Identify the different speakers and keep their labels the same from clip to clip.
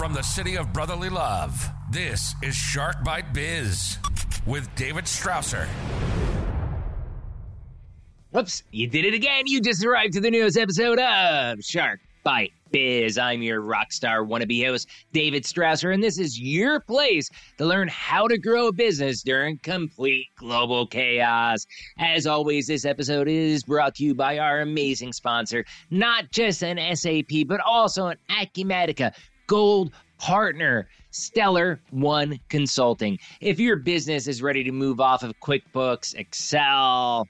Speaker 1: From the city of brotherly love, this is Shark Bite Biz with David Strausser.
Speaker 2: Whoops, you did it again. You just arrived to the newest episode of Shark Bite Biz. I'm your rock star wannabe host, David Strausser, and this is your place to learn how to grow a business during complete global chaos. As always, this episode is brought to you by our amazing sponsor, not just an SAP, but also an Acumatica Gold partner, Stellar One Consulting. If your business is ready to move off of QuickBooks, Excel,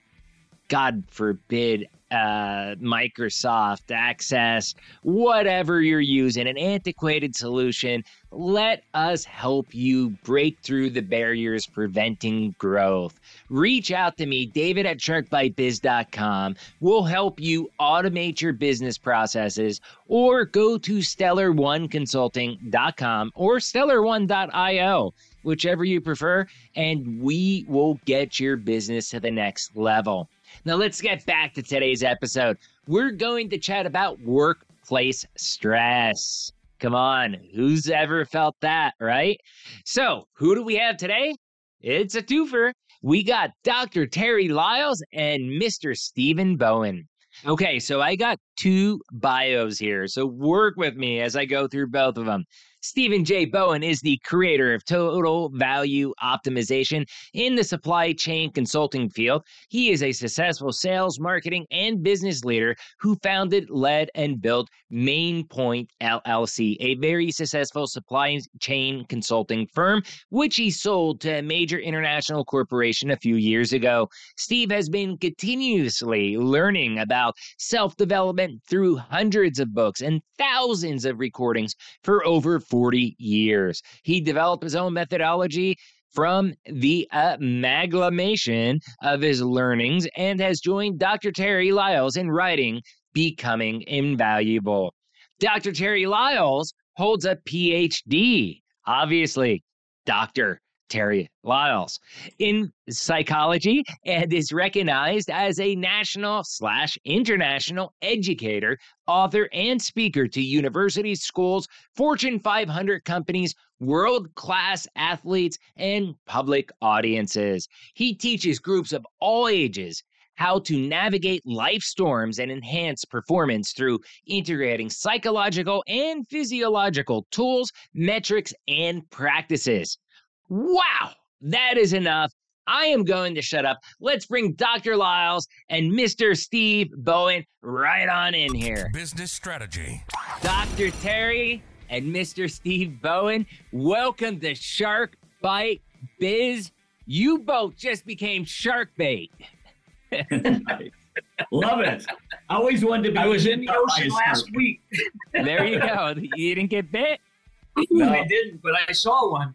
Speaker 2: God forbid, uh, Microsoft Access, whatever you're using, an antiquated solution, let us help you break through the barriers preventing growth. Reach out to me, David at sharkbitebiz.com. We'll help you automate your business processes or go to stellar1consulting.com or stellar1.io whichever you prefer, and we will get your business to the next level. Now, let's get back to today's episode. We're going to chat about workplace stress. Come on, who's ever felt that, right? So, who do we have today? It's a twofer. We got Dr. Terry Lyles and Mr. Steven Bowen. Okay, so I got two bios here, so work with me as I go through both of them. Steven J. Bowen is the creator of Total Value Optimization in the supply chain consulting field. He is a successful sales, marketing, and business leader who founded, led, and built Mainpoint LLC, a very successful supply chain consulting firm, which he sold to a major international corporation a few years ago. Steve has been continuously learning about self development through hundreds of books and thousands of recordings for over 40 years. He developed his own methodology from the uh, amalgamation of his learnings and has joined Dr. Terry Lyles in writing Becoming Invaluable. Dr. Terry Lyles holds a PhD, obviously, Dr. Terry Lyles in psychology and is recognized as a national slash international educator, author, and speaker to universities, schools, Fortune 500 companies, world class athletes, and public audiences. He teaches groups of all ages how to navigate life storms and enhance performance through integrating psychological and physiological tools, metrics, and practices. Wow, that is enough. I am going to shut up. Let's bring Dr. Lyles and Mr. Steve Bowen right on in here.
Speaker 1: Business strategy.
Speaker 2: Dr. Terry and Mr. Steve Bowen, welcome to Shark Bite Biz. You both just became shark bait.
Speaker 3: Love it. I always wanted to be.
Speaker 4: I was in the ocean last week.
Speaker 2: There you go. You didn't get bit?
Speaker 4: No, I didn't, but I saw one.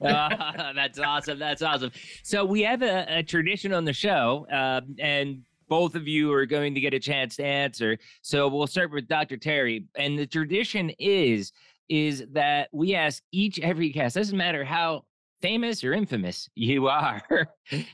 Speaker 2: uh, that's awesome. That's awesome. So we have a, a tradition on the show, uh, and both of you are going to get a chance to answer. So we'll start with Dr. Terry, and the tradition is is that we ask each every guest. Doesn't matter how famous or infamous you are.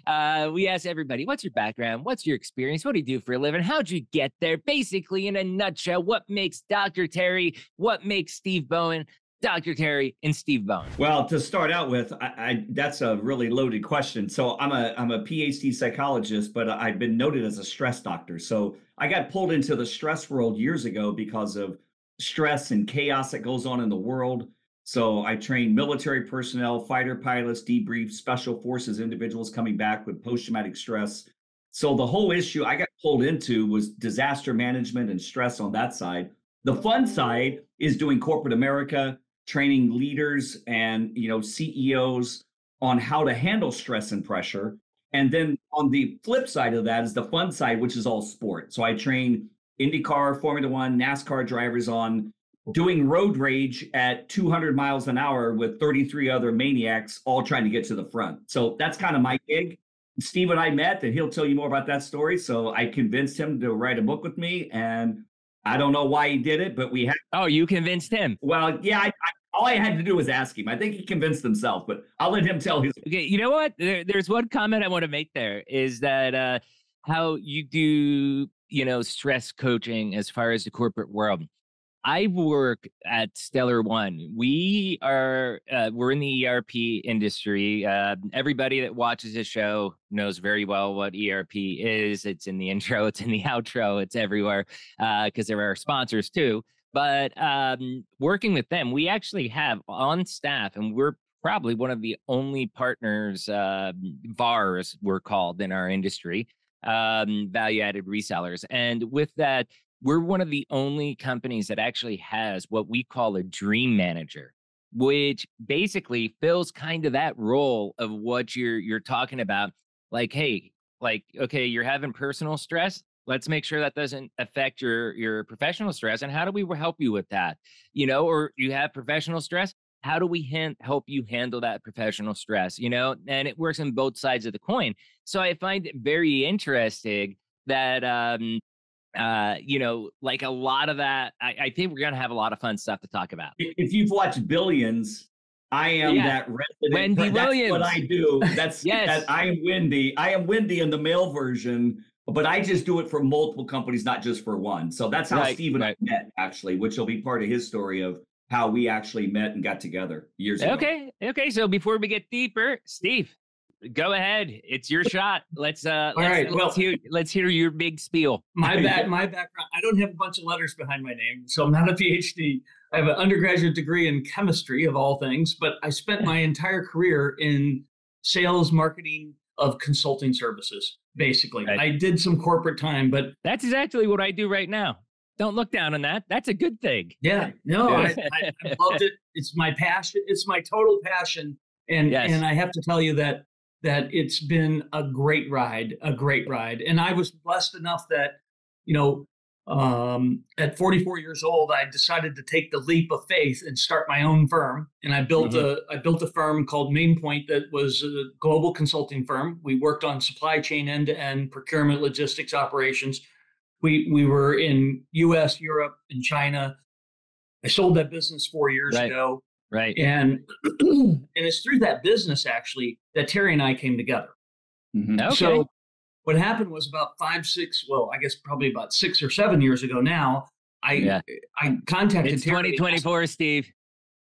Speaker 2: Uh, we ask everybody, what's your background? What's your experience? What do you do for a living? How'd you get there? Basically, in a nutshell, what makes Dr. Terry, what makes Steve Bowen, Dr. Terry and Steve Bowen?
Speaker 3: Well, to start out with, I, I, that's a really loaded question. So I'm a I'm a PhD psychologist, but I've been noted as a stress doctor. So I got pulled into the stress world years ago because of stress and chaos that goes on in the world. So I train military personnel, fighter pilots, debrief special forces individuals coming back with post-traumatic stress. So the whole issue I got pulled into was disaster management and stress on that side. The fun side is doing corporate America, training leaders and you know CEOs on how to handle stress and pressure. And then on the flip side of that is the fun side, which is all sport. So I train IndyCar, Formula One, NASCAR drivers on doing road rage at 200 miles an hour with 33 other maniacs all trying to get to the front. So that's kind of my gig. Steve and I met, and he'll tell you more about that story. So I convinced him to write a book with me, and I don't know why he did it, but we had.
Speaker 2: Oh, you convinced him?
Speaker 3: Well, yeah. I, I, all I had to do was ask him. I think he convinced himself, but I'll let him tell his.
Speaker 2: Okay, you know what? There, there's one comment I want to make. There is that uh, how you do, you know, stress coaching as far as the corporate world. I work at Stellar One. We are uh, we're in the ERP industry. Uh, everybody that watches this show knows very well what ERP is. It's in the intro, it's in the outro, it's everywhere because uh, there are sponsors too. But um, working with them, we actually have on staff, and we're probably one of the only partners, uh, VARs, we're called in our industry, um, value added resellers. And with that, we're one of the only companies that actually has what we call a dream manager which basically fills kind of that role of what you're you're talking about like hey like okay you're having personal stress let's make sure that doesn't affect your your professional stress and how do we help you with that you know or you have professional stress how do we hand, help you handle that professional stress you know and it works on both sides of the coin so i find it very interesting that um uh you know like a lot of that I, I think we're gonna have a lot of fun stuff to talk about
Speaker 3: if you've watched billions I am yeah. that resident.
Speaker 2: Wendy
Speaker 3: that's
Speaker 2: Williams.
Speaker 3: what I do. That's
Speaker 2: yes.
Speaker 3: That I am Wendy. I am Wendy in the male version, but I just do it for multiple companies, not just for one. So that's how right, Steve and right. I met, actually, which will be part of his story of how we actually met and got together years ago.
Speaker 2: Okay. Okay. So before we get deeper, Steve, go ahead. It's your shot. Let's uh
Speaker 4: All
Speaker 2: let's,
Speaker 4: right.
Speaker 2: let's
Speaker 4: well,
Speaker 2: hear let's hear your big spiel.
Speaker 4: My back my background. I don't have a bunch of letters behind my name, so I'm not a PhD. I have an undergraduate degree in chemistry of all things, but I spent my entire career in sales marketing of consulting services, basically. Right. I did some corporate time, but
Speaker 2: that's exactly what I do right now. Don't look down on that. That's a good thing.
Speaker 4: Yeah. No, I, I, I loved it. It's my passion. It's my total passion. And yes. and I have to tell you that that it's been a great ride, a great ride. And I was blessed enough that, you know, um, at 44 years old, I decided to take the leap of faith and start my own firm. And I built mm-hmm. a I built a firm called Mainpoint that was a global consulting firm. We worked on supply chain end to end procurement, logistics operations. We we were in U.S., Europe, and China. I sold that business four years
Speaker 2: right.
Speaker 4: ago.
Speaker 2: Right.
Speaker 4: And and it's through that business actually that Terry and I came together.
Speaker 2: Mm-hmm. Okay.
Speaker 4: So what happened was about five, six, well, I guess probably about six or seven years ago now, I yeah. I contacted
Speaker 2: it's Terry 2024, Steve.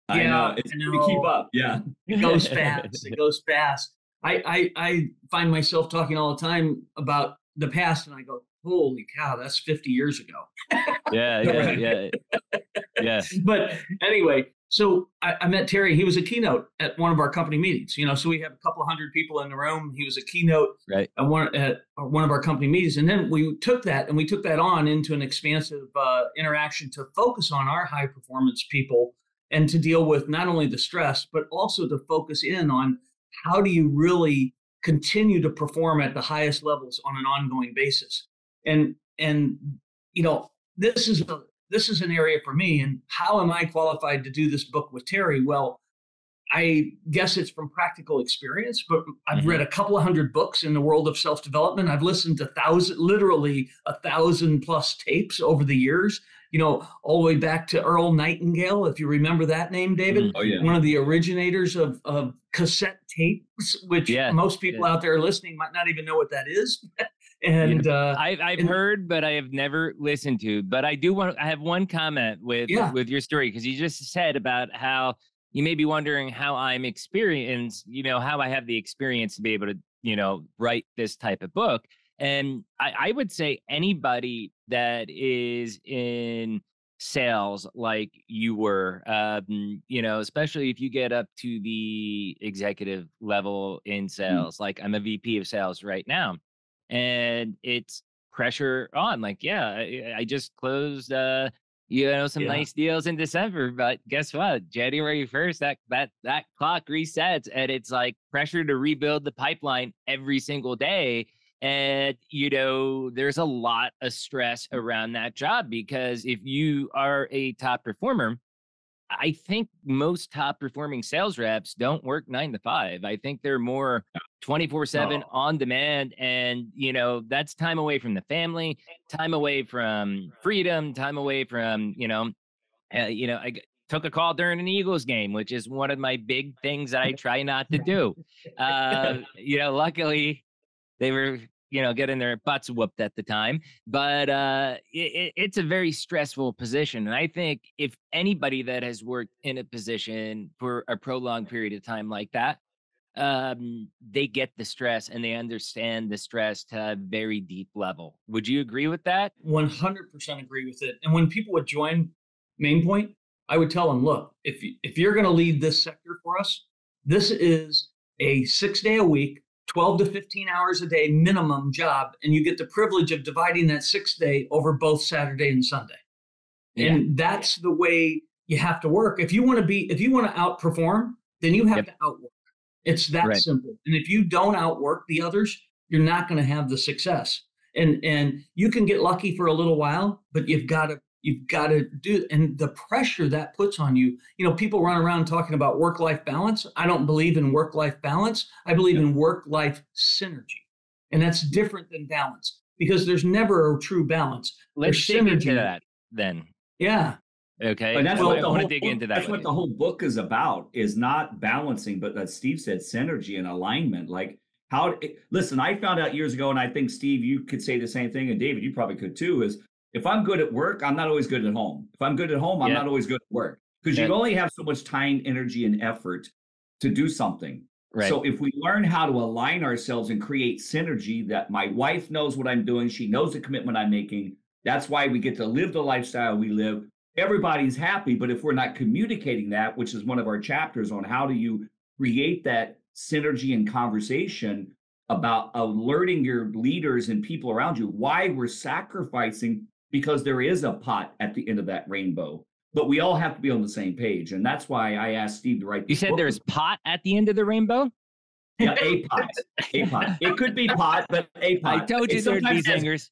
Speaker 3: Yeah, I know. It's I know. keep up. Yeah.
Speaker 4: It goes fast. it goes fast. I, I I find myself talking all the time about the past and I go, holy cow, that's 50 years ago.
Speaker 2: yeah, yeah, yeah. Yeah.
Speaker 4: But anyway, so I, I, met Terry. He was a keynote at one of our company meetings. You know, so we have a couple hundred people in the room. He was a keynote
Speaker 2: right.
Speaker 4: at one at one of our company meetings, and then we took that and we took that on into an expansive uh, interaction to focus on our high performance people and to deal with not only the stress but also to focus in on how do you really continue to perform at the highest levels on an ongoing basis. And and you know this is a this is an area for me. And how am I qualified to do this book with Terry? Well, I guess it's from practical experience, but I've mm-hmm. read a couple of hundred books in the world of self development. I've listened to thousand, literally a thousand plus tapes over the years. You know, all the way back to Earl Nightingale, if you remember that name, David.
Speaker 3: Mm-hmm. Oh, yeah.
Speaker 4: One of the originators of, of cassette tapes, which yeah. most people yeah. out there listening might not even know what that is. and uh,
Speaker 2: I've I've and, heard, but I have never listened to. But I do want. I have one comment with yeah. with your story because you just said about how you may be wondering how I'm experienced. You know how I have the experience to be able to you know write this type of book. And I, I would say anybody that is in sales like you were um you know especially if you get up to the executive level in mm. sales mm like i'm a vp of sales right now and it's pressure on. Like, yeah, I, I just closed uh you know some yeah. nice deals in December, but guess what? January 1st, that that that clock resets and it's like pressure to rebuild the pipeline every single day. And you know, there's a lot of stress around that job because if you are a top performer, I think most top performing sales reps don't work nine to five. I think they're more 24 7 on demand. And, you know, that's time away from the family, time away from freedom, time away from, you know, uh, you know, I took a call during an Eagles game, which is one of my big things that I try not to do. Uh, you know, luckily they were you know, getting their butts whooped at the time. But uh, it, it's a very stressful position. And I think if anybody that has worked in a position for a prolonged period of time like that, um, they get the stress and they understand the stress to a very deep level. Would you agree with that?
Speaker 4: 100% agree with it. And when people would join MainPoint, I would tell them, look, if, if you're going to lead this sector for us, this is a six day a week, 12 to 15 hours a day minimum job. And you get the privilege of dividing that six day over both Saturday and Sunday. Yeah. And that's the way you have to work. If you want to be, if you want to outperform, then you have yep. to outwork. It's that right. simple. And if you don't outwork the others, you're not going to have the success. And and you can get lucky for a little while, but you've got to you've got to do and the pressure that puts on you. You know, people run around talking about work-life balance. I don't believe in work-life balance. I believe in work-life synergy. And that's different than balance because there's never a true balance.
Speaker 2: Let's dig into that then.
Speaker 4: Yeah.
Speaker 2: Okay.
Speaker 3: But that's well, what I want to dig book, into that. That's what you. the whole book is about is not balancing, but as Steve said, synergy and alignment. Like how listen, I found out years ago, and I think Steve, you could say the same thing, and David, you probably could too, is if I'm good at work, I'm not always good at home. If I'm good at home, I'm yeah. not always good at work. Because you only have so much time, energy, and effort to do something. Right. So if we learn how to align ourselves and create synergy that my wife knows what I'm doing, she knows the commitment I'm making. That's why we get to live the lifestyle we live everybody's happy. But if we're not communicating that, which is one of our chapters on how do you create that synergy and conversation about uh, alerting your leaders and people around you why we're sacrificing because there is a pot at the end of that rainbow but we all have to be on the same page and that's why i asked steve to write
Speaker 2: you said there's pot at the end of the rainbow
Speaker 3: yeah a pot a pot it could be pot but a pot
Speaker 2: i told you there'd be zingers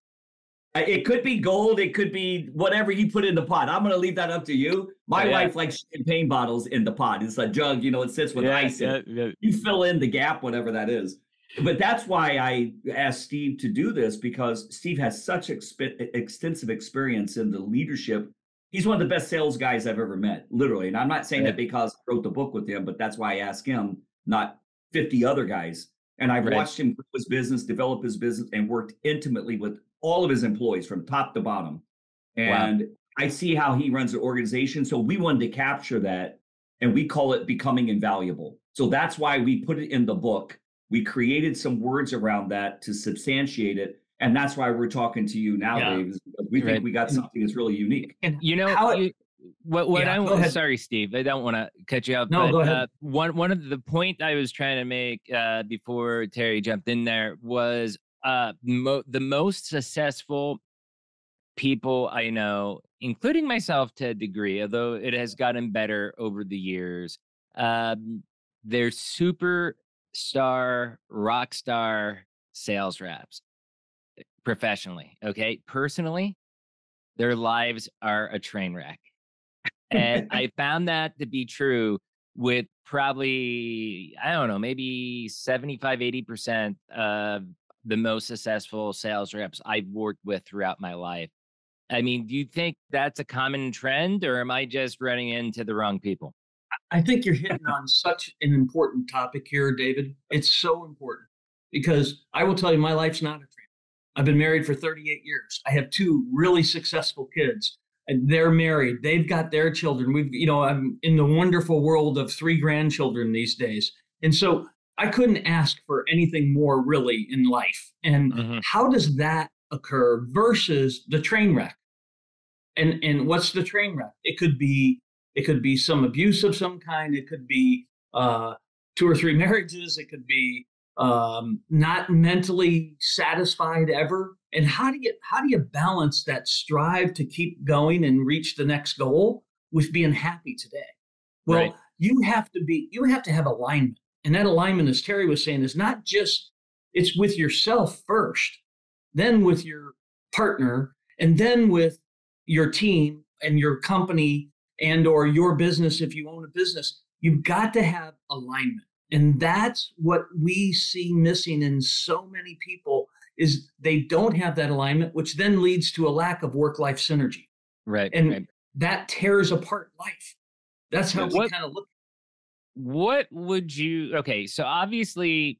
Speaker 3: it could be gold. It could be whatever you put in the pot. I'm going to leave that up to you. My yeah. wife likes champagne bottles in the pot. It's a jug, you know, it sits with yeah, ice in yeah. You fill in the gap, whatever that is. But that's why I asked Steve to do this because Steve has such exp- extensive experience in the leadership. He's one of the best sales guys I've ever met, literally. And I'm not saying that because I wrote the book with him, but that's why I asked him, not 50 other guys. And I've right. watched him grow his business, develop his business, and worked intimately with all of his employees from top to bottom. And wow. I see how he runs the organization. So we wanted to capture that and we call it becoming invaluable. So that's why we put it in the book. We created some words around that to substantiate it. And that's why we're talking to you now, yeah. Dave. We think we got something that's really unique.
Speaker 2: And you know, how you, what what yeah, I want sorry, Steve, I don't want to cut you off.
Speaker 4: No,
Speaker 2: but,
Speaker 4: go ahead. Uh,
Speaker 2: one one of the point I was trying to make uh, before Terry jumped in there was uh, mo- the most successful people I know, including myself to a degree, although it has gotten better over the years. Um, they're superstar, rock star sales reps eh, professionally. Okay. Personally, their lives are a train wreck. and I found that to be true with probably, I don't know, maybe 75, 80% of the most successful sales reps I've worked with throughout my life. I mean, do you think that's a common trend or am I just running into the wrong people?
Speaker 4: I think you're hitting on such an important topic here, David. It's so important because I will tell you, my life's not a trend. I've been married for 38 years. I have two really successful kids. And they're married. They've got their children. We've, you know, I'm in the wonderful world of three grandchildren these days. And so I couldn't ask for anything more really in life. And mm-hmm. how does that occur versus the train wreck? And and what's the train wreck? It could be it could be some abuse of some kind. It could be uh, two or three marriages. It could be um, not mentally satisfied ever. And how do you how do you balance that strive to keep going and reach the next goal with being happy today? Well, right. you have to be you have to have alignment and that alignment, as Terry was saying, is not just it's with yourself first, then with your partner, and then with your team and your company and or your business if you own a business. You've got to have alignment. And that's what we see missing in so many people is they don't have that alignment, which then leads to a lack of work-life synergy.
Speaker 2: Right.
Speaker 4: And
Speaker 2: right.
Speaker 4: that tears apart life. That's how what, we kind of look
Speaker 2: what would you okay so obviously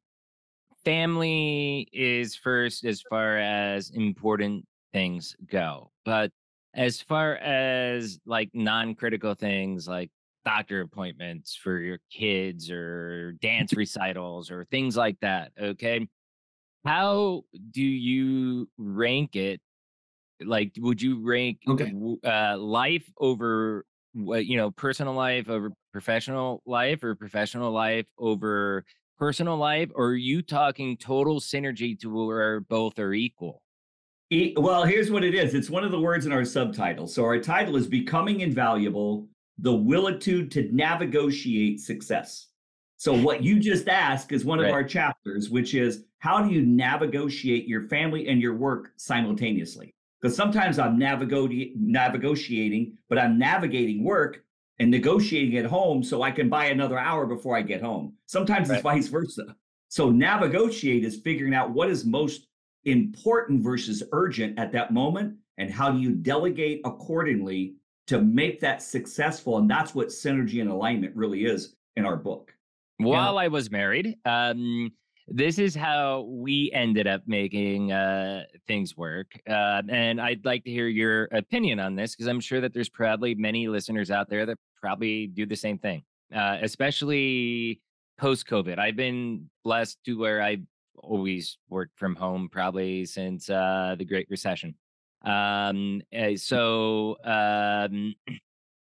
Speaker 2: family is first as far as important things go. But as far as like non-critical things like doctor appointments for your kids or dance recitals or things like that, okay? How do you rank it? Like would you rank
Speaker 4: Okay.
Speaker 2: uh, life over what you know, personal life over professional life or professional life over personal life or are you talking total synergy to where both are equal?
Speaker 3: E- Well, here's what it is. It's one of the words in our subtitle. So our title is Becoming Invaluable, the Willitude to Negotiate Success. So what you just asked is one of
Speaker 2: Right.
Speaker 3: our chapters, which is how do you negotiate your family and your work simultaneously? Because sometimes I'm navigati- negotiating, but I'm navigating work and negotiating at home so I can buy another hour before I get home. Sometimes it's vice versa. So negotiate is figuring out what is most important versus urgent at that moment and how do you delegate accordingly to make that successful and that's what synergy and alignment really is in our book
Speaker 2: While I was married, um, this is how we ended up making uh, things work. Uh, and I'd like to hear your opinion on this because I'm sure that there's probably many listeners out there that probably do the same thing, uh, especially post COVID. I've been blessed to where I've always worked from home probably since uh, the Great Recession. Um, eh, so, um,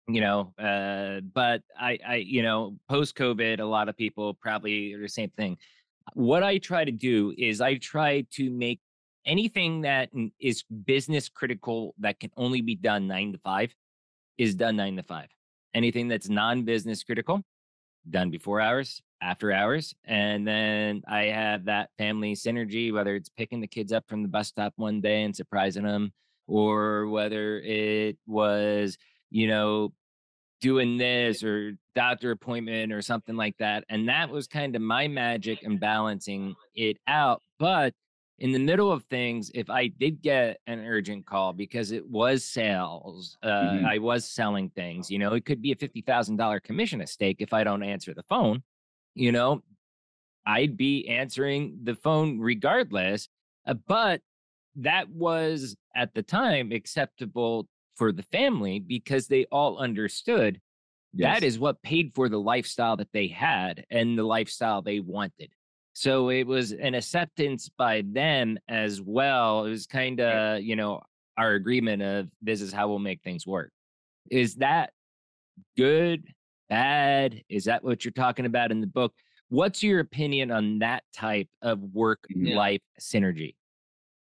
Speaker 2: you know uh but i i you know post covid a lot of people probably are the same thing. What i try to do is i try to make anything that is business critical that can only be done 9 to 5 is done 9 to 5 anything that's non-business critical done before hours after hours and then i have that family synergy whether it's picking the kids up from the bus stop one day and surprising them or whether it was you know, doing this or doctor appointment or something like that. And that was kind of my magic and balancing it out. But in the middle of things, if I did get an urgent call because it was sales, uh,
Speaker 3: Mhm.
Speaker 2: I was selling things, you know, it could be a $50,000 commission at stake if I don't answer the phone, you know, I'd be answering the phone regardless. Uh, but that was at the time acceptable for the family because they all understood that is what paid for the lifestyle that they had and the lifestyle they wanted. So it was an acceptance by them as well. It was kind of, you know, our agreement of this is how we'll make things work. Is that good, bad? Is that what you're talking about in the book? What's your opinion on that type of work
Speaker 3: Yeah.
Speaker 2: life synergy?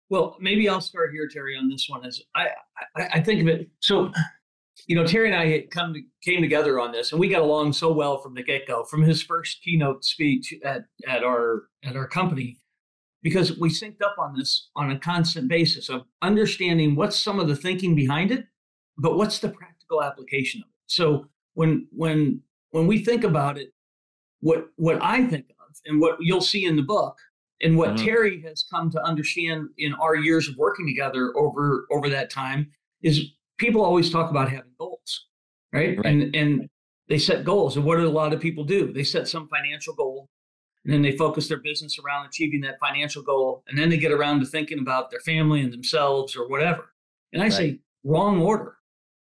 Speaker 4: Well, maybe I'll start here, Terry, on this one. As I, I, I think of it, so you know, Terry and I had come to, came together on this, and we got along so well from the get go, from his first keynote speech at at our at our company, because we synced up on this on a constant basis of understanding what's some of the thinking behind it, but what's the practical application of it. So when when when we think about it, what what I think of and what you'll see in the book and what
Speaker 2: Mhm.
Speaker 4: Terry has come to understand in our years of working together over over that time is people always talk about having goals, right?
Speaker 2: Right.
Speaker 4: And and they set goals. And what do a lot of people do? They set some financial goal and then they focus their business around achieving that financial goal. And then they get around to thinking about their family and themselves or whatever. And I say, wrong order.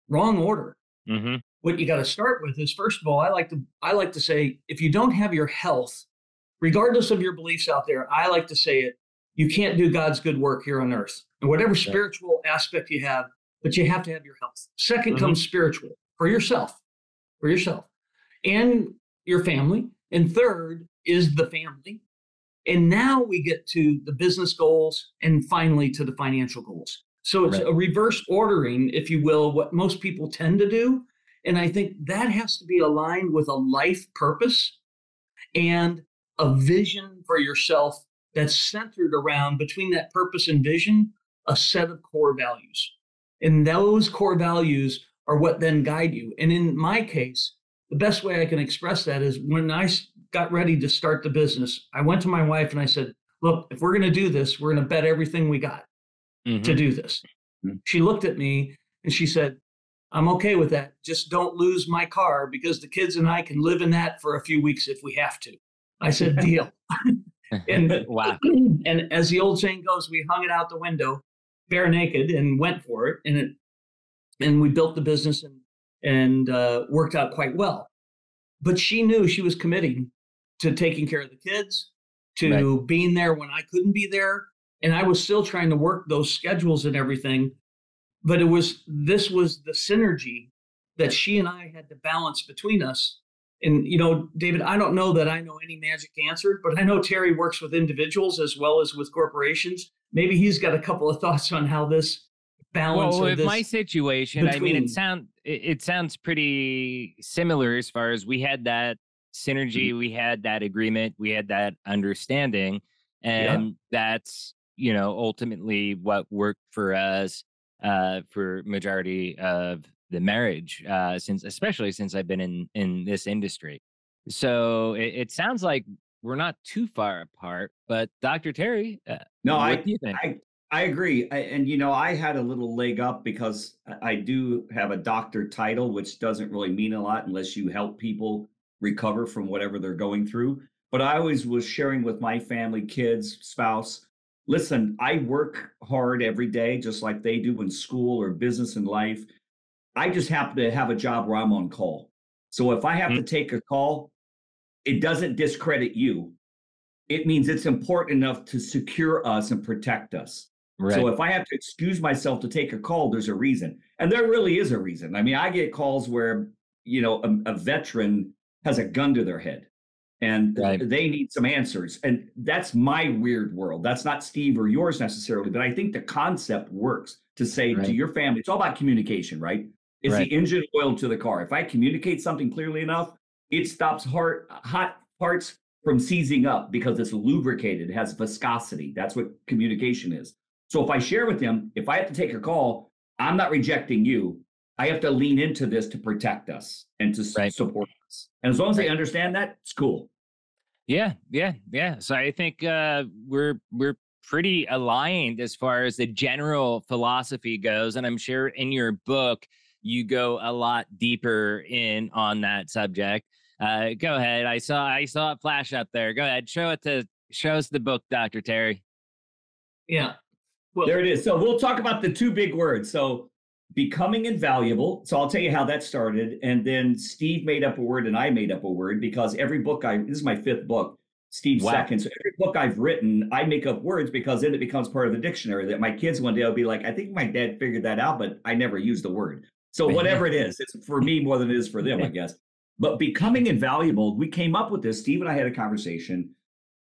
Speaker 4: Wrong order
Speaker 2: Mm-hmm.
Speaker 4: What you got to start with is first of all i like to i like to say if you don't have your health regardless of your beliefs out there i like to say it you can't do god's good work here on earth. And whatever spiritual aspect you have but you have to have your health. 2nd
Speaker 2: Mhm.
Speaker 4: comes spiritual for yourself for yourself and your family. And third is the family. And now we get to the business goals and finally to the financial goals. So it's
Speaker 2: Right.
Speaker 4: a reverse ordering if you will what most people tend to do and I think that has to be aligned with a life purpose and a vision for yourself that's centered around between that purpose and vision, a set of core values. And those core values are what then guide you. And in my case, the best way I can express that is when I got ready to start the business, I went to my wife and I said, Look, if we're going to do this, we're going to bet everything we got
Speaker 2: Mm-hmm.
Speaker 4: to do this.
Speaker 3: Mhm.
Speaker 4: She looked at me and she said, I'm okay with that. Just don't lose my car because the kids and I can live in that for a few weeks if we have to. I said, deal. And
Speaker 2: wow.
Speaker 4: And as the old saying goes, we hung it out the window, bare naked, and went for it. And it, and we built the business and and uh, worked out quite well. But she knew she was committing to taking care of the kids, to right. being there when I couldn't be there, and I was still trying to work those schedules and everything. But it was this was the synergy that she and I had to balance between us. And you know, David, I don't know that I know any magic answer, but I know Terry works with individuals as well as with corporations. Maybe he's got a couple of thoughts on how this balance.
Speaker 2: Well, with
Speaker 4: this
Speaker 2: my situation, between... I mean, it sound it, it sounds pretty similar as far as we had that synergy, mm-hmm. we had that agreement, we had that understanding, and yeah. that's you know ultimately what worked for us uh, for majority of the marriage uh, since especially since I've been in in this industry. So it, it sounds like we're not too far apart. But Dr. Terry, uh,
Speaker 3: no, I, I I agree, I, and you know I had a little leg up because I do have a doctor title, which doesn't really mean a lot unless you help people recover from whatever they're going through. But I always was sharing with my family, kids, spouse. Listen, I work hard every day, just like they do in school or business and life. I just happen to have a job where I'm on call. So if I have mm-hmm. to take a call, it doesn't discredit you. It means it's important enough to secure us and protect us. Right. So if I have to excuse myself to take a call, there's a reason. And there really is a reason. I mean, I get calls where, you know, a, a veteran has a gun to their head and right. they need some answers. And that's my weird world. That's not Steve or yours necessarily, but I think the concept works to say right. to your family, it's all about communication, right? It's right. the engine oil to the car. If I communicate something clearly enough, it stops heart, hot parts from seizing up because it's lubricated, it has viscosity. That's what communication is. So if I share with them, if I have to take a call, I'm not rejecting you. I have to lean into this to protect us and to support. And as long as right. they understand that, it's cool.
Speaker 2: Yeah, yeah, yeah. So I think uh, we're we're pretty aligned as far as the general philosophy goes, and I'm sure in your book you go a lot deeper in on that subject. Uh, go ahead. I saw I saw it flash up there. Go ahead. Show it to show us the book, Doctor Terry.
Speaker 4: Yeah.
Speaker 3: Well, there it is. So we'll talk about the two big words. So becoming invaluable. So I'll tell you how that started. And then Steve made up a word and I made up a word because every book I this is my fifth book. Steve's wow. second. So every book I've written, I make up words because then it becomes part of the dictionary. That my kids one day will be like, I think my dad figured that out, but I never used the word. So whatever it is, it's for me more than it is for them, I guess. But becoming invaluable, we came up with this. Steve and I had a conversation,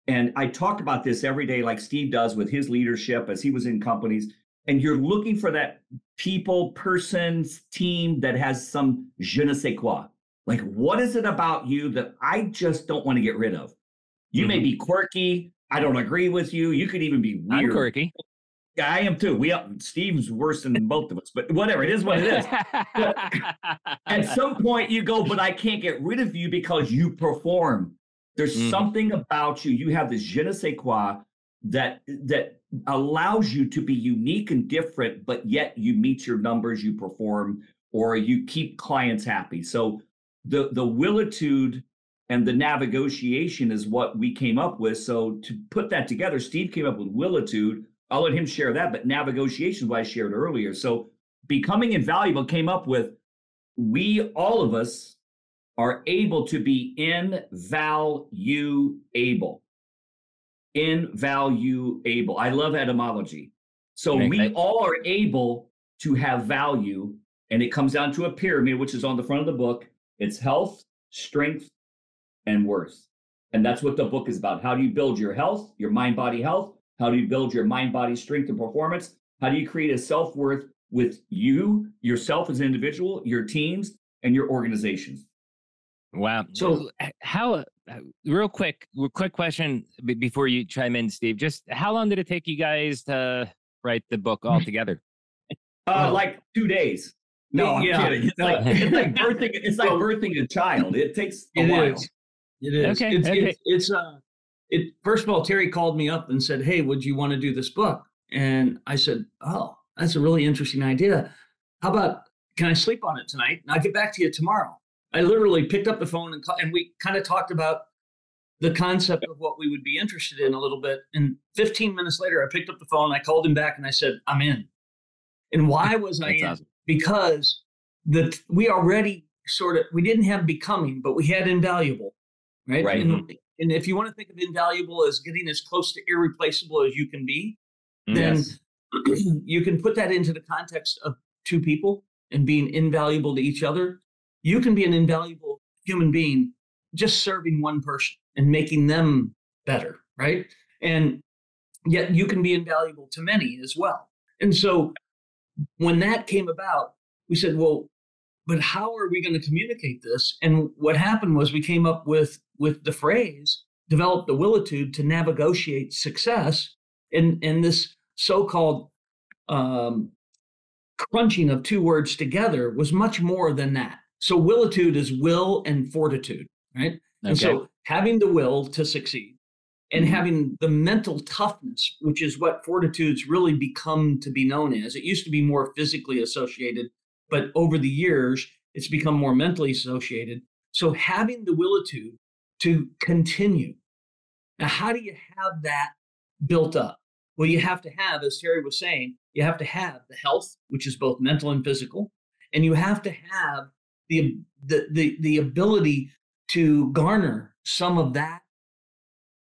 Speaker 3: and I talked about this every day, like Steve does with his leadership as he was in companies. And you're looking for that people, person, team that has some je ne sais quoi. Like, what is it about you that I just don't want to get rid of? You mm-hmm. may be quirky. I don't agree with you. You could even be weird.
Speaker 2: I'm quirky.
Speaker 3: Yeah, I am too. We Steve's worse than both of us, but whatever. It is what it is. at some point, you go, but I can't get rid of you because you perform. There's mm. something about you. You have this je ne sais quoi that that allows you to be unique and different, but yet you meet your numbers, you perform, or you keep clients happy. So the the willitude and the navigation is what we came up with. So to put that together, Steve came up with willitude I'll let him share that. But navigation, what I shared earlier. So becoming invaluable came up with we, all of us, are able to be invaluable. Invaluable. I love etymology. So we all are able to have value, and it comes down to a pyramid, which is on the front of the book. It's health, strength, and worth. And that's what the book is about. How do you build your health, your mind body health? How do you build your mind, body strength, and performance? How do you create a self worth with you, yourself as an individual, your teams, and your organizations?
Speaker 2: Wow. So, how, real quick, quick question before you chime in, Steve. Just how long did it take you guys to write the book all together?
Speaker 3: Uh, like two days. No, I'm yeah. kidding. It's, like, it's like birthing. It's like birthing a child. It takes a
Speaker 4: it
Speaker 3: while.
Speaker 4: Is. It is. Okay. It's, okay. it's, it's uh, it first of all, Terry called me up and said, Hey, would you want to do this book? And I said, Oh, that's a really interesting idea. How about can I sleep on it tonight? And I'll get back to you tomorrow. I literally picked up the phone and, and we kind of talked about the concept of what we would be interested in a little bit. And 15 minutes later, I picked up the phone, I called him back, and I said, "I'm in." And why was I in? Awesome. Because the we already sort of we didn't have becoming, but we had invaluable, right?
Speaker 3: Right.
Speaker 4: And, and if you want to think of invaluable as getting as close to irreplaceable as you can be, then yes. you can put that into the context of two people and being invaluable to each other. You can be an invaluable human being just serving one person and making them better, right? And yet you can be invaluable to many as well. And so when that came about, we said, well, but how are we going to communicate this? And what happened was we came up with with the phrase, develop the willitude to negotiate success. And and this so-called um, crunching of two words together was much more than that. So willitude is will and fortitude, right? Okay. And so having the will to succeed and mm-hmm. having the mental toughness, which is what fortitude's really become to be known as. It used to be more physically associated, but over the years, it's become more mentally associated. So having the willitude to continue. Now, how do you have that built up? Well, you have to have, as Terry was saying, you have to have the health, which is both mental and physical, and you have to have the the the, the ability to garner some of that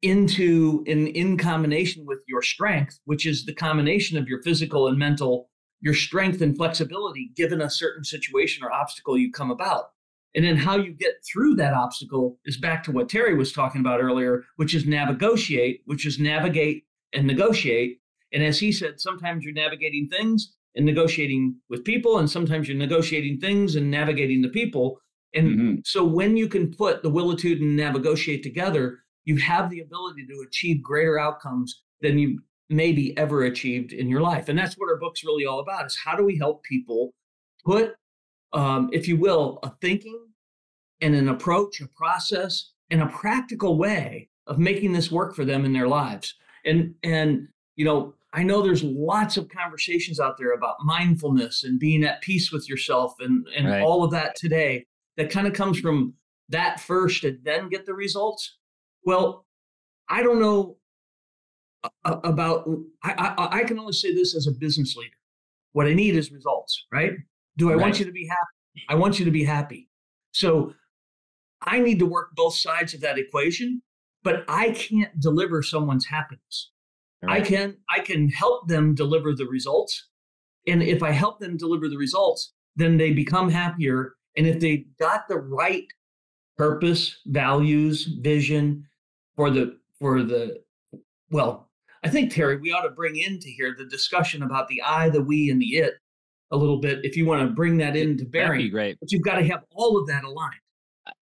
Speaker 4: into in in combination with your strength which is the combination of your physical and mental your strength and flexibility given a certain situation or obstacle you come about. And then how you get through that obstacle is back to what terry was talking about earlier which is navigate which is navigate and negotiate. And as he said sometimes you're navigating things and negotiating with people and sometimes you're negotiating things and navigating the people and mm-hmm. so when you can put the willitude and negotiate together, you have the ability to achieve greater outcomes than you maybe ever achieved in your life. And that's what our book's really all about is how do we help people put, um, if you will, a thinking and an approach, a process, and a practical way of making this work for them in their lives. And and you know, I know there's lots of conversations out there about mindfulness and being at peace with yourself and, and right. all of that today that kind of comes from that first and then get the results. Well, I don't know about, I, I, I can only say this as a business leader. What I need is results, right? Do I right. want you to be happy? I want you to be happy. So I need to work both sides of that equation, but I can't deliver someone's happiness. Right. I can I can help them deliver the results. And if I help them deliver the results, then they become happier and if they got the right purpose, values, vision for the for the well, I think Terry, we ought to bring into here the discussion about the I, the we, and the it a little bit. If you want to bring that into bearing,
Speaker 2: great.
Speaker 4: But you've got to have all of that aligned.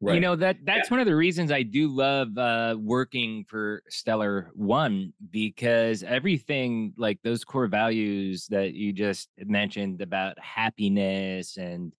Speaker 2: Right. You know that that's yeah. one of the reasons I do love uh, working for Stellar One because everything like those core values that you just mentioned about happiness and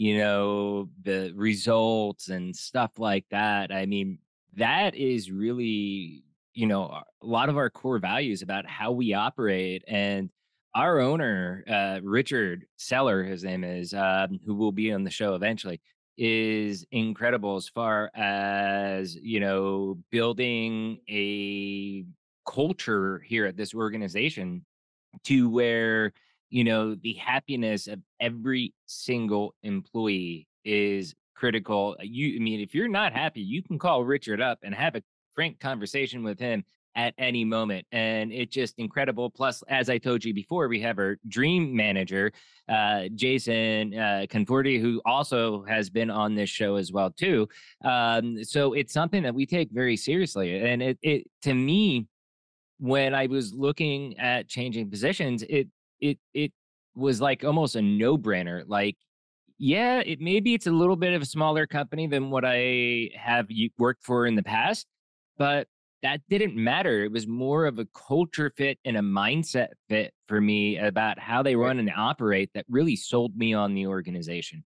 Speaker 2: you know, the results and stuff like that. I mean, that is really, you know, a lot of our core values about how we operate. And our owner, uh, Richard Seller, his name is, um, who will be on the show eventually, is incredible as far as, you know, building a culture here at this organization to where you know the happiness of every single employee is critical. You i mean if you're not happy you can call richard up and have a frank conversation with him at any moment and it's just incredible plus as i told you before we have our dream manager uh, jason uh, conforti who also has been on this show as well too um, so it's something that we take very seriously and it, it to me when i was looking at changing positions it it it was like almost a no brainer. Like, yeah, it maybe it's a little bit of a smaller company than what I have worked for in the past, but that didn't matter. It was more of a culture fit and a mindset fit for me about how they run and operate that really sold me on the organization.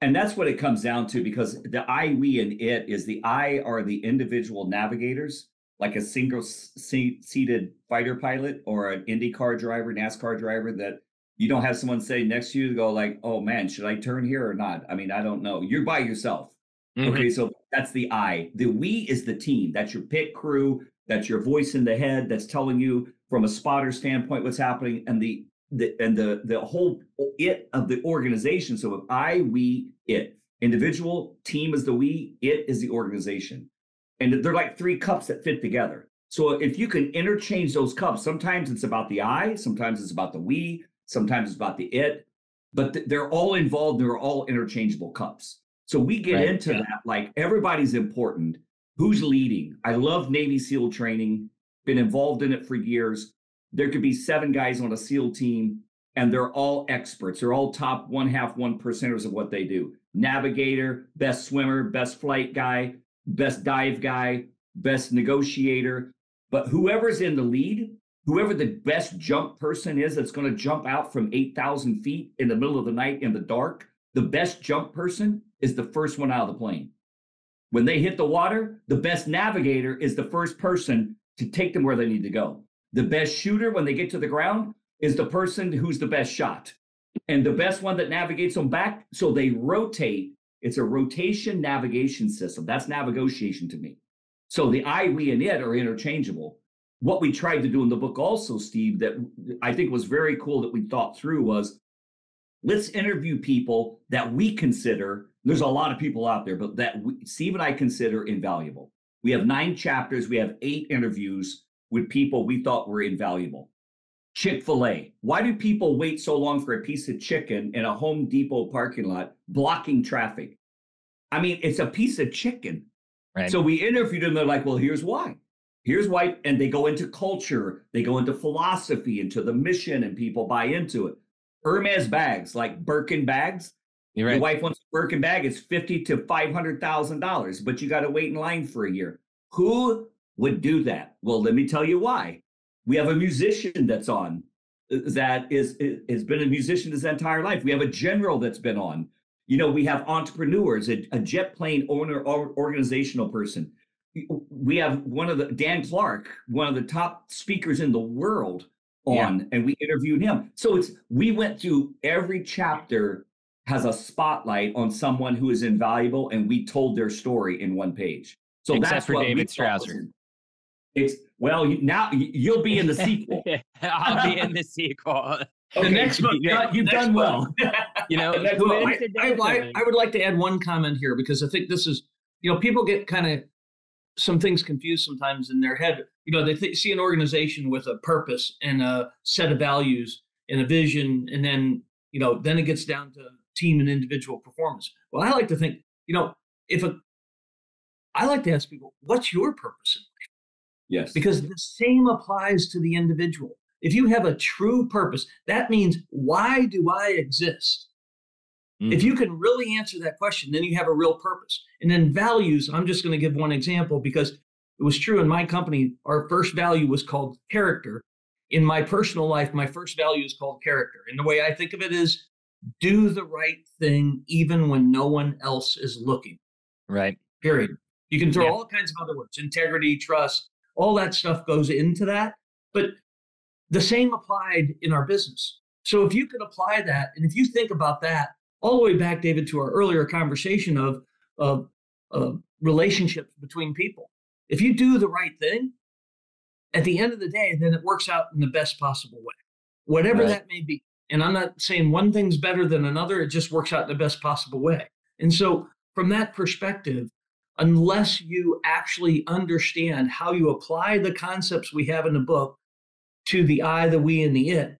Speaker 3: And that's what it comes down to because the I, we, and it is the I are the individual navigators like a single seated fighter pilot or an IndyCar driver, NASCAR driver that you don't have someone say next to you to go like, "Oh man, should I turn here or not?" I mean, I don't know. You're by yourself. Mm-hmm. Okay, so that's the I. The we is the team. That's your pit crew. That's your voice in the head. That's telling you from a spotter standpoint what's happening, and the the and the the whole it of the organization. So if I, we, it, individual, team is the we, it is the organization, and they're like three cups that fit together. So if you can interchange those cups, sometimes it's about the I, sometimes it's about the we, sometimes it's about the it, but they're all involved. They're all interchangeable cups. So we get right. into yeah. that like everybody's important. Who's leading? I love Navy SEAL training, been involved in it for years. There could be seven guys on a SEAL team, and they're all experts. They're all top one half, one percenters of what they do. Navigator, best swimmer, best flight guy, best dive guy, best negotiator. But whoever's in the lead, whoever the best jump person is that's going to jump out from 8,000 feet in the middle of the night in the dark, the best jump person is the first one out of the plane. When they hit the water, the best navigator is the first person to take them where they need to go. The best shooter, when they get to the ground, is the person who's the best shot. And the best one that navigates them back. So they rotate. It's a rotation navigation system. That's navigation to me. So the I, we, and it are interchangeable. What we tried to do in the book also, Steve, that I think was very cool that we thought through was let's interview people that we consider there's a lot of people out there but that we, steve and i consider invaluable. We have nine chapters we have eight interviews with people we thought were invaluable. Chick-fil-a why do people wait so long for a piece of chicken in a home depot parking lot blocking traffic? I mean it's a piece of chicken. Right. So we interviewed them they're like well here's why. Here's why and they go into culture they go into philosophy into the mission and people buy into it Hermes bags, like Birkin bags. You're right. Your wife wants a Birkin bag. It's fifty to five hundred thousand dollars, but you got to wait in line for a year. Who would do that? Well, let me tell you why. We have a musician that's on uh, that is has been a musician his entire life. We have a general that's been on. You know, we have entrepreneurs, a, a jet plane owner, or organizational person. We have one of the Dan Clark, one of the top speakers in the world on yeah. and we interviewed him. So it's we went through every chapter has a spotlight on someone who is invaluable and we told their story in one page. So
Speaker 2: Except
Speaker 3: that's
Speaker 2: for David Strausser.
Speaker 3: It's well now you'll be in the sequel.
Speaker 2: I'll be in the sequel.
Speaker 3: Okay, the next book, you, have done well.
Speaker 2: you know,
Speaker 4: I, I, I, I would like to add one comment here because I think this is, you know, people get kind of some things confused sometimes in their head. You know they th- see an organization with a purpose and a set of values and a vision and then you know then it gets down to team and individual performance. Well i like to think you know if a i like to ask people what's your purpose in life?
Speaker 3: Yes.
Speaker 4: Because the same applies to the individual. If you have a true purpose that means why do i exist mm-hmm. if you can really answer that question then you have a real purpose and then values i'm just going to give one example because it was true in my company. Our first value was called character. In my personal life, my first value is called character. And the way I think of it is do the right thing even when no one else is looking.
Speaker 2: Right.
Speaker 4: Period. You can throw yeah. all kinds of other words integrity, trust, all that stuff goes into that. But the same applied in our business. So if you can apply that, and if you think about that all the way back, David, to our earlier conversation of, of, of relationships between people, if you do the right thing, at the end of the day, then it works out in the best possible way, whatever right. that may be. And I'm not saying one thing's better than another, it just works out in the best possible way. And so, from that perspective, unless you actually understand how you apply the concepts we have in the book to the I, the we, and the it,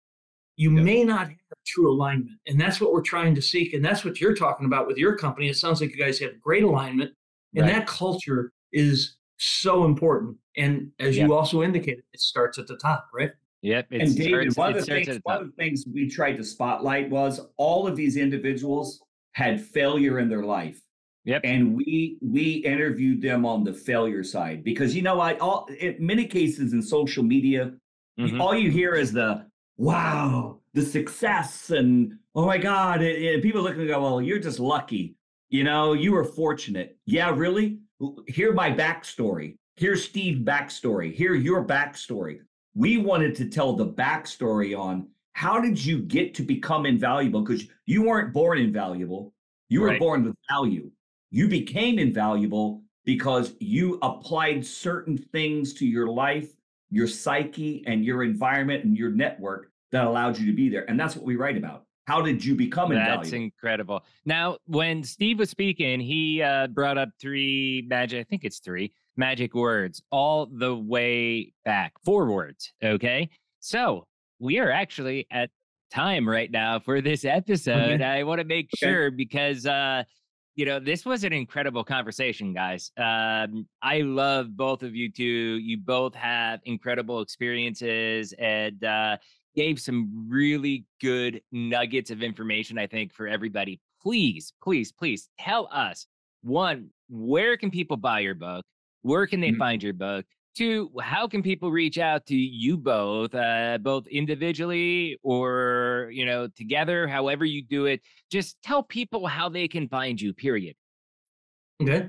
Speaker 4: you yep. may not have true alignment. And that's what we're trying to seek. And that's what you're talking about with your company. It sounds like you guys have great alignment. And right. that culture is so important. And as yep. you also indicated, it starts at the top, right?
Speaker 2: Yep.
Speaker 3: and David, starts, one, of the things, the one of the things we tried to spotlight was all of these individuals had failure in their life.
Speaker 2: Yep.
Speaker 3: And we we interviewed them on the failure side because you know I All in many cases in social media, mm-hmm. all you hear is the wow, the success, and oh my God, and, and people look and go, well, you're just lucky. You know, you were fortunate. Yeah, really? hear my backstory. Here's Steve's backstory. Hear your backstory. We wanted to tell the backstory on how did you get to become invaluable? Because you weren't born invaluable. You were right. born with value. You became invaluable because you applied certain things to your life, your psyche, and your environment and your network that allowed you to be there. And that's what we write about. How did you become
Speaker 2: That's incredible. Now, when Steve was speaking, he uh, brought up three magic, I think it's three magic words all the way back, four words. Okay. So we are actually at time right now for this episode.
Speaker 3: Okay.
Speaker 2: I want to make
Speaker 3: Okay.
Speaker 2: sure because, uh, you know, this was an incredible conversation, guys. Um, I love both of you two. You both have incredible experiences and uh, gave some really good nuggets of information, I think, for everybody. Please, please, please tell us one, where can people buy your book? Where can they
Speaker 3: Mhm.
Speaker 2: find your book? Two, how can people reach out to you both, uh, both individually or you know together? However you do it, just tell people how they can find you. Period.
Speaker 4: Okay.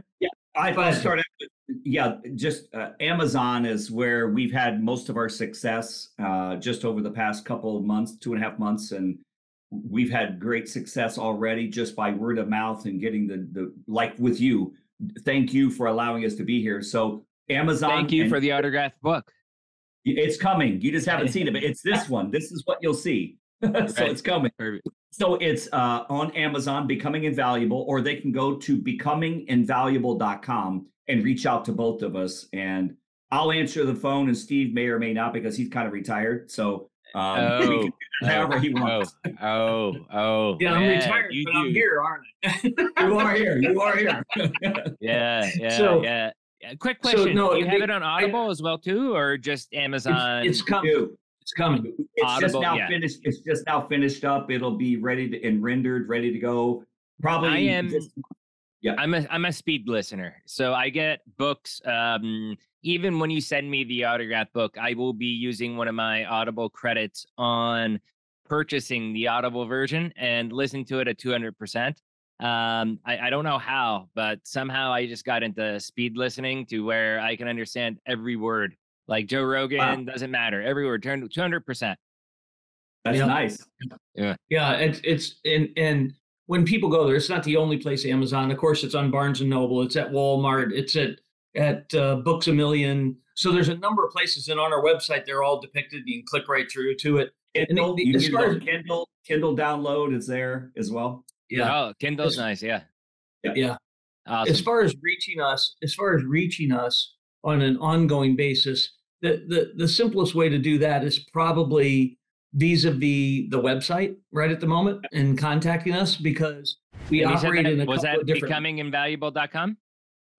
Speaker 3: I
Speaker 4: Go
Speaker 3: I'll start out with, yeah, just uh, Amazon is where we've had most of our success uh, just over the past couple of months, two and a half months. And we've had great success already just by word of mouth and getting the, the like with you. Thank you for allowing us to be here. So Amazon.
Speaker 2: Thank you
Speaker 3: and
Speaker 2: for the autographed book.
Speaker 3: It's coming. You just haven't seen it, but it's this one. This is what you'll see. so
Speaker 2: Right.
Speaker 3: it's coming.
Speaker 2: Perfect.
Speaker 3: So it's uh, on Amazon, Becoming Invaluable, or they can go to becominginvaluable.com and reach out to both of us. And I'll answer the phone, and Steve may or may not because he's kind of retired. So um, we can do that however he wants.
Speaker 2: Oh, oh,
Speaker 4: Yeah, I'm
Speaker 2: yeah,
Speaker 4: retired,
Speaker 2: you
Speaker 4: but I'm here, aren't I?
Speaker 3: You are here. You are here.
Speaker 2: Yeah, yeah,
Speaker 4: So-
Speaker 2: yeah. Quick
Speaker 4: so,
Speaker 2: question:
Speaker 4: no,
Speaker 2: Do you have it on Audible as well too, or just Amazon?
Speaker 4: it's, it's coming.
Speaker 3: Do.
Speaker 4: It's coming.
Speaker 3: It's just now
Speaker 2: yeah.
Speaker 3: finished. It's just now finished up. It'll be ready to, and rendered, ready to go. Probably.
Speaker 2: I am-
Speaker 3: Yeah.
Speaker 2: I'm a I'm a speed listener, so I get books. Um, even when you send me the autograph book, I will be using one of my Audible credits on purchasing the Audible version and listening to it at 200. percent Um, I, I don't know how, but somehow I just got into speed listening to where I can understand every word. Like Joe Rogan doesn't matter, every word. Turn 200. percent
Speaker 3: That's
Speaker 4: Yeah.
Speaker 3: nice.
Speaker 4: Yeah, Yeah. it's it's and and when people go there, it's not the only place Amazon. Of course, it's on Barnes and Noble. It's at Walmart. It's at at uh, Books a Million. So there's a number of places, and on our website, they're all depicted. You can click right through to it.
Speaker 3: Kindle,
Speaker 4: the-
Speaker 3: you
Speaker 4: as far as-
Speaker 3: Kindle, Kindle download is there as well.
Speaker 4: Yeah,
Speaker 2: Oh, Kindle's
Speaker 4: It's-
Speaker 2: nice. Yeah.
Speaker 4: yeah.
Speaker 2: Awesome.
Speaker 4: As far as reaching us, as far as reaching us on an ongoing basis, the the the simplest way to do that is probably vis-a-vis the website right at the moment and contacting us because we
Speaker 2: And
Speaker 4: operate
Speaker 2: that-
Speaker 4: in a
Speaker 2: was
Speaker 4: couple
Speaker 2: that
Speaker 4: of different.
Speaker 2: becominginvaluable.com?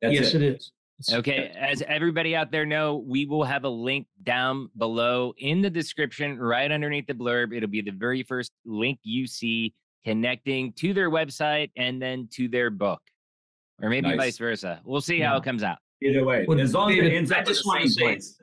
Speaker 3: That's
Speaker 4: yes,
Speaker 3: it.
Speaker 4: it is. It's-
Speaker 2: Okay, as everybody out there know, we will have a link down below in the description, right underneath the blurb. It'll be the very first link you see connecting to their website and then to their book, or maybe
Speaker 3: Nice.
Speaker 2: vice versa. We'll see how it comes out.
Speaker 3: Either way,
Speaker 4: Well,
Speaker 3: as long as
Speaker 4: David,
Speaker 3: it ends
Speaker 4: I just
Speaker 3: in the
Speaker 4: wanna say-
Speaker 3: place.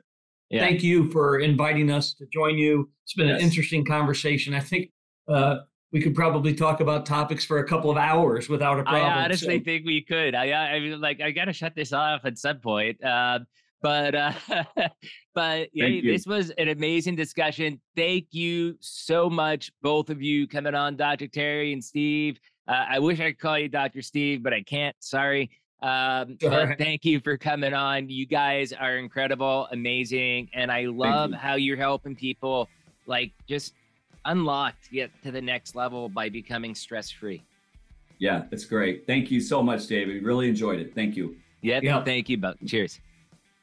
Speaker 2: Yeah.
Speaker 4: Thank you for inviting us to join you. It's been an interesting conversation. I think uh, we could probably talk about topics for a couple of hours without a problem.
Speaker 2: I honestly
Speaker 4: So-
Speaker 2: think we could. I, I, I mean, like, I gotta shut this off at some point. Uh, but, uh, but yeah, this was an amazing discussion. Thank you so much, both of you, coming on, Dr. Terry and Steve. Uh, I wish I could call you Dr. Steve, but I can't. Sorry. Um, but
Speaker 4: right.
Speaker 2: thank you for coming on. You guys are incredible, amazing, and I love
Speaker 3: you.
Speaker 2: how you're helping people, like, just unlock to get to the next level by becoming stress free.
Speaker 3: Yeah, it's great. Thank you so much, David. Really enjoyed it. Thank you.
Speaker 2: Yep.
Speaker 4: Yeah.
Speaker 2: Thank you, Buck. Cheers.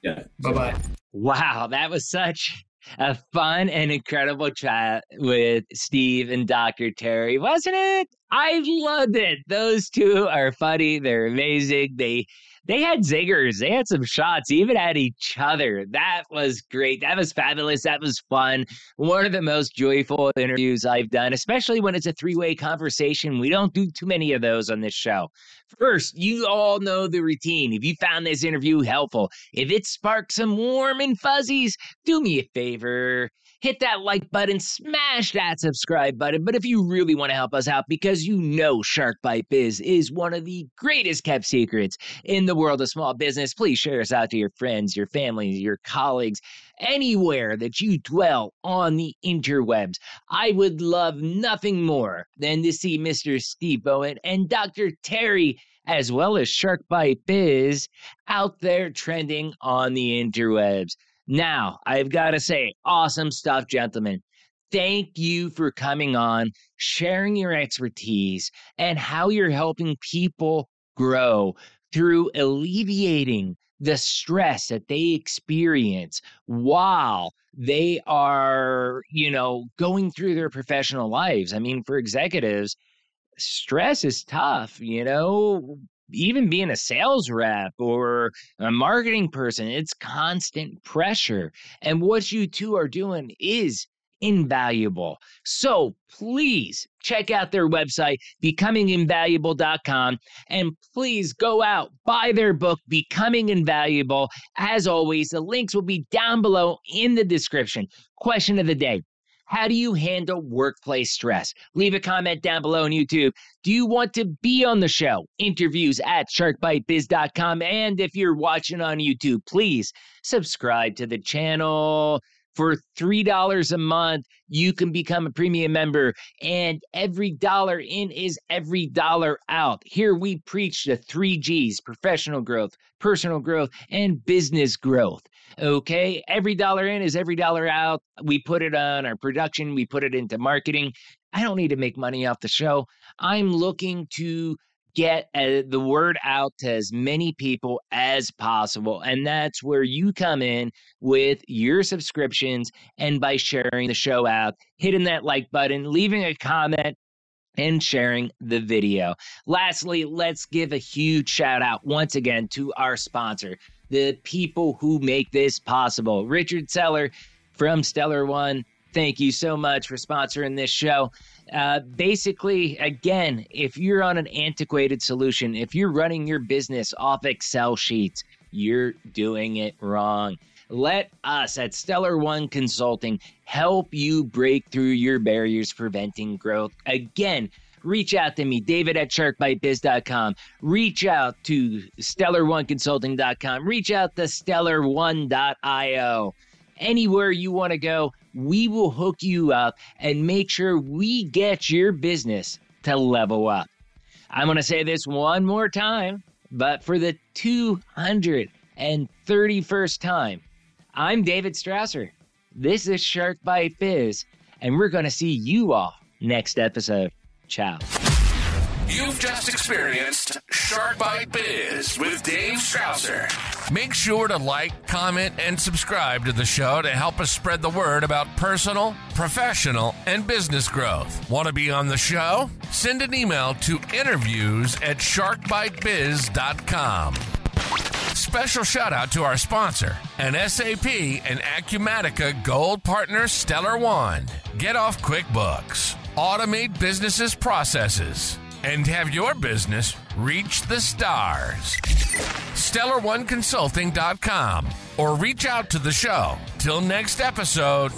Speaker 3: Yeah.
Speaker 4: Bye bye.
Speaker 2: Wow, that was such a fun and incredible chat with Steve and Dr. Terry, wasn't it? I loved it. Those two are funny. They're amazing. They they had zingers. They had some shots, even at each other. That was great. That was fabulous. That was fun. One of the most joyful interviews I've done, especially when it's a three-way conversation. We don't do too many of those on this show. First, you all know the routine. If you found this interview helpful, if it sparked some warm and fuzzies, do me a favor. Hit that like button, smash that subscribe button. But if you really want to help us out, because you know Shark Bite Biz is one of the greatest kept secrets in the world of small business, please share us out to your friends, your family, your colleagues, anywhere that you dwell on the interwebs. I would love nothing more than to see Mr. Steve Bowen and Dr. Terry as well as Shark Bite Biz out there trending on the interwebs. Now, I've got to say, awesome stuff, gentlemen. Thank you for coming on, sharing your expertise, and how you're helping people grow through alleviating the stress that they experience while they are, you know, going through their professional lives. I mean, for executives, stress is tough, you know, even being a sales rep or a marketing person, it's constant pressure. And what you two are doing is invaluable. So please check out their website, becominginvaluable.com, and please go out, buy their book, Becoming Invaluable. As always, the links will be down below in the description. Question of the day. How do you handle workplace stress? Leave a comment down below on YouTube. Do you want to be on the show? Interviews at sharkbitebiz.com. And if you're watching on YouTube, please subscribe to the channel for $3 a month, you can become a premium member, and every dollar in is every dollar out. Here we preach the three G's professional growth, personal growth, and business growth. Okay, every dollar in is every dollar out. We put it on our production, we put it into marketing. I don't need to make money off the show. I'm looking to get uh, the word out to as many people as possible. And that's where you come in with your subscriptions and by sharing the show out, hitting that like button, leaving a comment, and sharing the video. Lastly, let's give a huge shout out once again to our sponsor, the people who make this possible. Richard Seller from Stellar One. Thank you so much for sponsoring this show. Uh, basically, again, if you're on an antiquated solution, if you're running your business off Excel sheets, you're doing it wrong. Let us at Stellar One Consulting help you break through your barriers preventing growth. Again, reach out to me, David at sharkbitebiz.com. Reach out to stellar1consulting.com. Reach out to stellar1.io. Anywhere you want to go, we will hook you up and make sure we get your business to level up. I'm going to say this one more time, but for the 231st time, I'm David Strausser. This is Shark Bite Biz, and we're going to see you all next episode. Ciao.
Speaker 1: You've just experienced Shark Bite Biz with Dave Strausser. Make sure to like, comment, and subscribe to the show to help us spread the word about personal, professional, and business growth. Want to be on the show? Send an email to interviews at sharkbitebiz.com. Special shout out to our sponsor, an SAP and Acumatica Gold Partner Stellar One. Get off QuickBooks. Automate businesses' processes and have your business reach the stars. StellarOneConsulting.com or reach out to the show. Till next episode.